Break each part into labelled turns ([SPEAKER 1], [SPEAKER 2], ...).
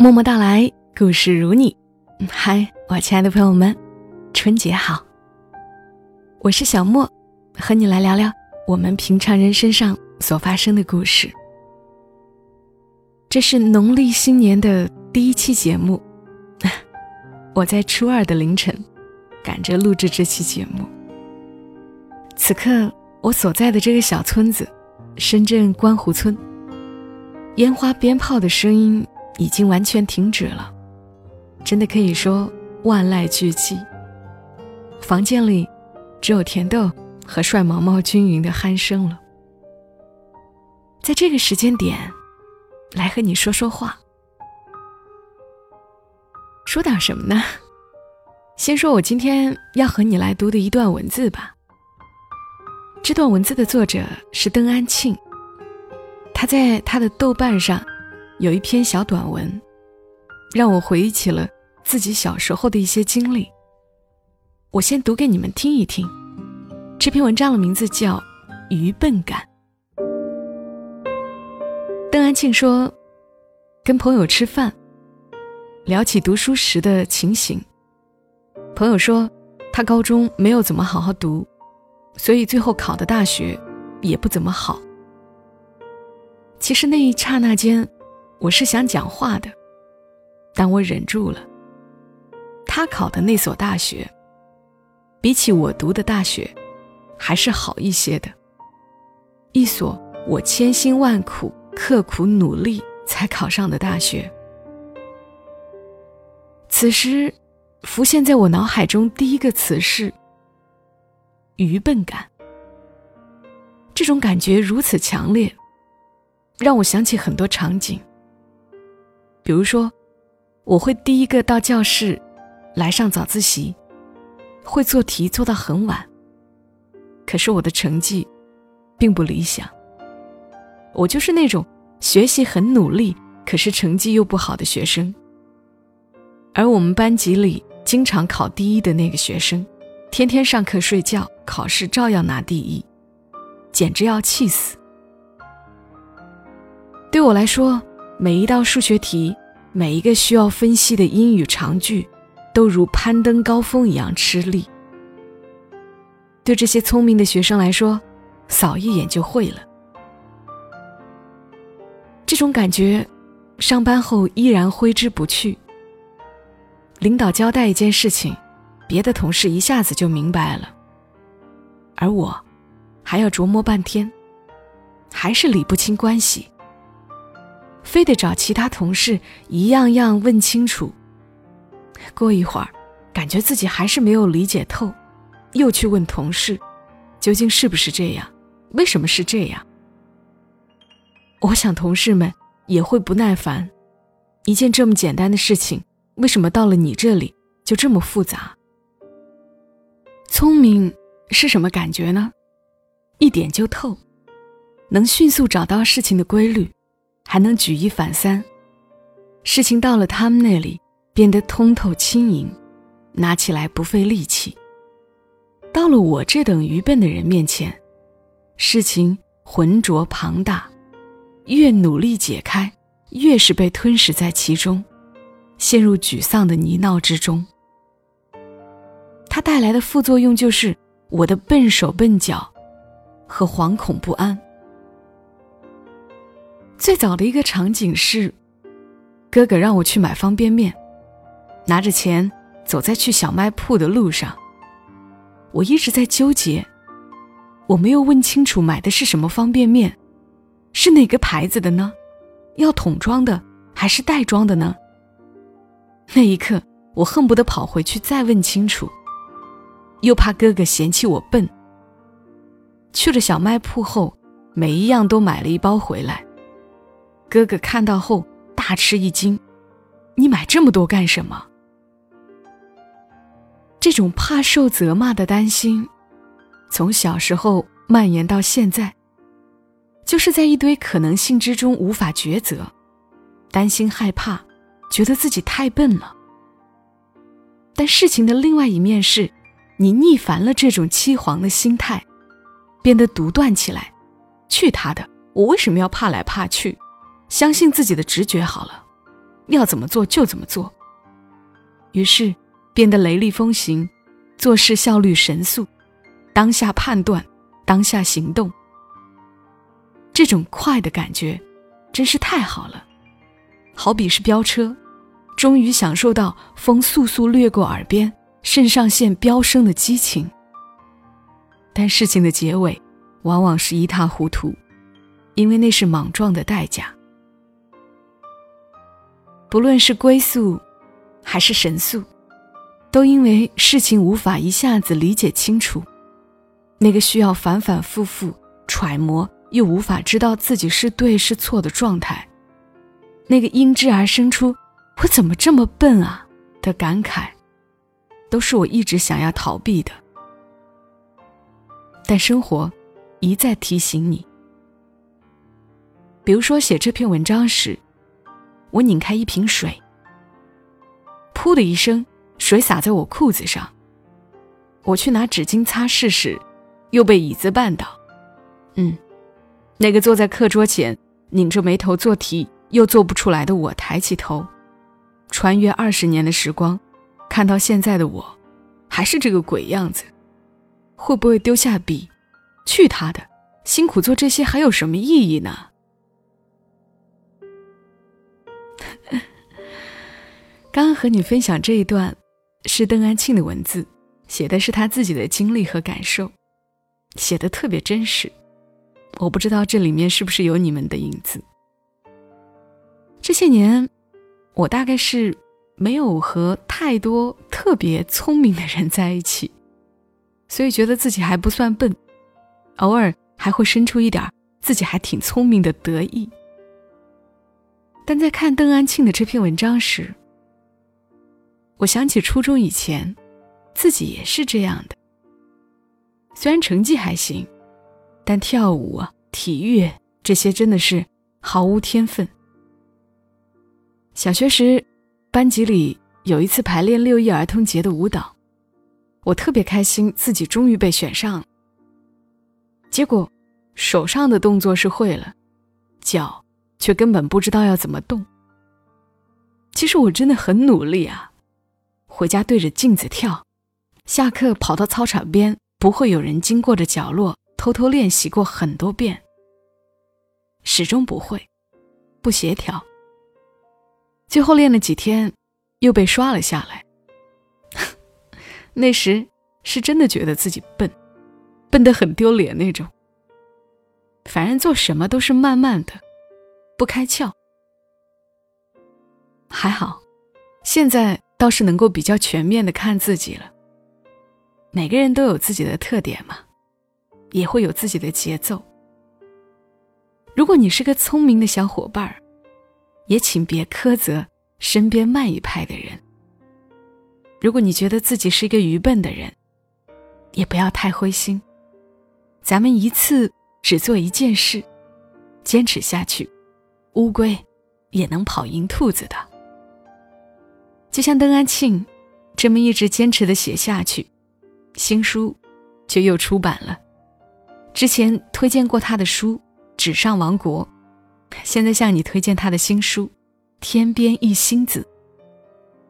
[SPEAKER 1] 默默到来，故事如你。嗨，我亲爱的朋友们，春节好！我是小莫，和你来聊聊我们平常人身上所发生的故事。这是农历新年的第一期节目，我在初二的凌晨赶着录制这期节目。此刻，我所在的这个小村子——深圳观湖村，烟花鞭炮的声音。已经完全停止了，真的可以说万籁俱寂。房间里只有甜豆和帅毛毛均匀的鼾声了。在这个时间点，来和你说说话，说点什么呢？先说我今天要和你来读的一段文字吧。这段文字的作者是邓安庆，他在他的豆瓣上。有一篇小短文，让我回忆起了自己小时候的一些经历。我先读给你们听一听。这篇文章的名字叫《愚笨感》。邓安庆说，跟朋友吃饭，聊起读书时的情形。朋友说，他高中没有怎么好好读，所以最后考的大学也不怎么好。其实那一刹那间。我是想讲话的，但我忍住了。他考的那所大学，比起我读的大学，还是好一些的。一所我千辛万苦、刻苦努力才考上的大学。此时，浮现在我脑海中第一个词是“愚笨感”。这种感觉如此强烈，让我想起很多场景。比如说，我会第一个到教室来上早自习，会做题做到很晚。可是我的成绩并不理想。我就是那种学习很努力，可是成绩又不好的学生。而我们班级里经常考第一的那个学生，天天上课睡觉，考试照样拿第一，简直要气死。对我来说。每一道数学题，每一个需要分析的英语长句，都如攀登高峰一样吃力。对这些聪明的学生来说，扫一眼就会了。这种感觉，上班后依然挥之不去。领导交代一件事情，别的同事一下子就明白了，而我，还要琢磨半天，还是理不清关系。非得找其他同事一样样问清楚。过一会儿，感觉自己还是没有理解透，又去问同事，究竟是不是这样？为什么是这样？我想同事们也会不耐烦。一件这么简单的事情，为什么到了你这里就这么复杂？聪明是什么感觉呢？一点就透，能迅速找到事情的规律。还能举一反三，事情到了他们那里变得通透轻盈，拿起来不费力气。到了我这等愚笨的人面前，事情浑浊庞大，越努力解开，越是被吞噬在其中，陷入沮丧的泥淖之中。它带来的副作用就是我的笨手笨脚和惶恐不安。最早的一个场景是，哥哥让我去买方便面，拿着钱走在去小卖铺的路上。我一直在纠结，我没有问清楚买的是什么方便面，是哪个牌子的呢？要桶装的还是袋装的呢？那一刻，我恨不得跑回去再问清楚，又怕哥哥嫌弃我笨。去了小卖铺后，每一样都买了一包回来。哥哥看到后大吃一惊：“你买这么多干什么？”这种怕受责骂的担心，从小时候蔓延到现在，就是在一堆可能性之中无法抉择，担心害怕，觉得自己太笨了。但事情的另外一面是，你逆反了这种凄惶的心态，变得独断起来。去他的！我为什么要怕来怕去？相信自己的直觉好了，要怎么做就怎么做。于是变得雷厉风行，做事效率神速，当下判断，当下行动。这种快的感觉，真是太好了，好比是飙车，终于享受到风速速掠过耳边，肾上腺飙升的激情。但事情的结尾，往往是一塌糊涂，因为那是莽撞的代价。不论是龟速，还是神速，都因为事情无法一下子理解清楚，那个需要反反复复揣摩。又无法知道自己是对是错的状态，那个因之而生出“我怎么这么笨啊”的感慨，都是我一直想要逃避的。但生活一再提醒你，比如说写这篇文章时，我拧开一瓶水，噗的一声，水洒在我裤子上。我去拿纸巾擦拭时，又被椅子绊倒。嗯。那个坐在课桌前拧着眉头做题又做不出来的我，抬起头，穿越二十年的时光，看到现在的我，还是这个鬼样子，会不会丢下笔？去他的！辛苦做这些还有什么意义呢？刚刚和你分享这一段，是邓安庆的文字，写的是他自己的经历和感受，写的特别真实。我不知道这里面是不是有你们的影子。这些年，我大概是没有和太多特别聪明的人在一起，所以觉得自己还不算笨，偶尔还会生出一点自己还挺聪明的得意。但在看邓安庆的这篇文章时，我想起初中以前，自己也是这样的，虽然成绩还行。但跳舞、体育这些真的是毫无天分。小学时，班级里有一次排练六一儿童节的舞蹈，我特别开心，自己终于被选上了。结果，手上的动作是会了，脚却根本不知道要怎么动。其实我真的很努力啊，回家对着镜子跳，下课跑到操场边不会有人经过的角落。偷偷练习过很多遍，始终不会，不协调。最后练了几天，又被刷了下来。那时是真的觉得自己笨，笨得很丢脸那种。反正做什么都是慢慢的，不开窍。还好，现在倒是能够比较全面的看自己了。每个人都有自己的特点嘛。也会有自己的节奏。如果你是个聪明的小伙伴儿，也请别苛责身边慢一拍的人。如果你觉得自己是一个愚笨的人，也不要太灰心。咱们一次只做一件事，坚持下去，乌龟也能跑赢兔子的。就像邓安庆这么一直坚持的写下去，新书就又出版了。之前推荐过他的书《纸上王国》，现在向你推荐他的新书《天边一星子》，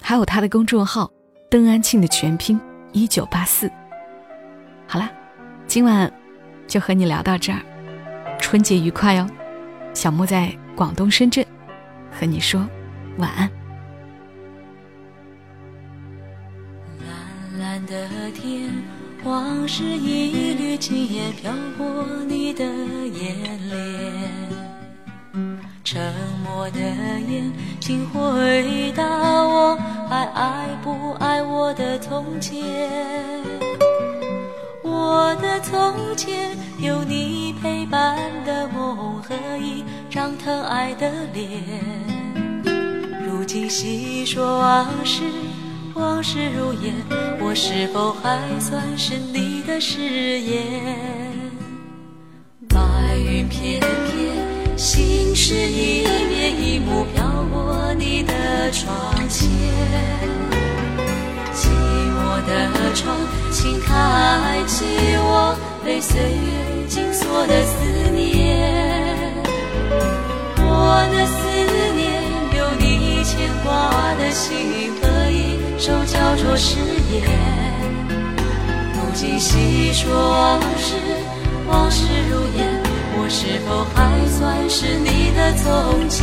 [SPEAKER 1] 还有他的公众号“邓安庆”的全拼一九八四。好啦，今晚就和你聊到这儿，春节愉快哦！小莫在广东深圳，和你说晚安。蓝蓝的天。往事一缕，今夜飘过你的眼帘。沉默的眼，请回答我，还爱不爱我的从前？我的从前，有你陪伴的梦和一张疼爱的脸。如今细说往事。往事如烟，我是否还算是你的誓言？白云片片，心事一面一幕飘过你的窗前。寂寞的窗，请开启我被岁月紧锁的思念。我的思念，有你牵。
[SPEAKER 2] 挂的心和一首交着誓言。如今细说往事，往事如烟，我是否还算是你的从前？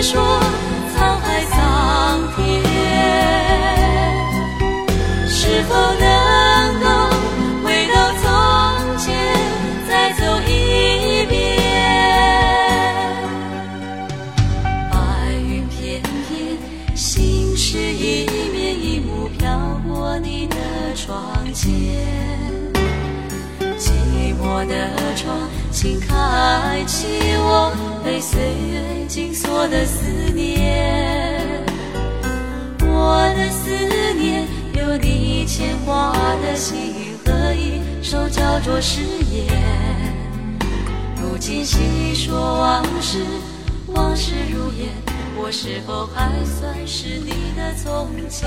[SPEAKER 2] 说沧海桑田，是否能够回到从前，再走一遍？白云片片，心事一面一幕飘过你的窗前，我的窗，请开启我被岁月。紧锁的思念，我的思念有你牵挂的心和一，手交着誓言。如今细说往事，往事如烟，我是否还算是你的从前？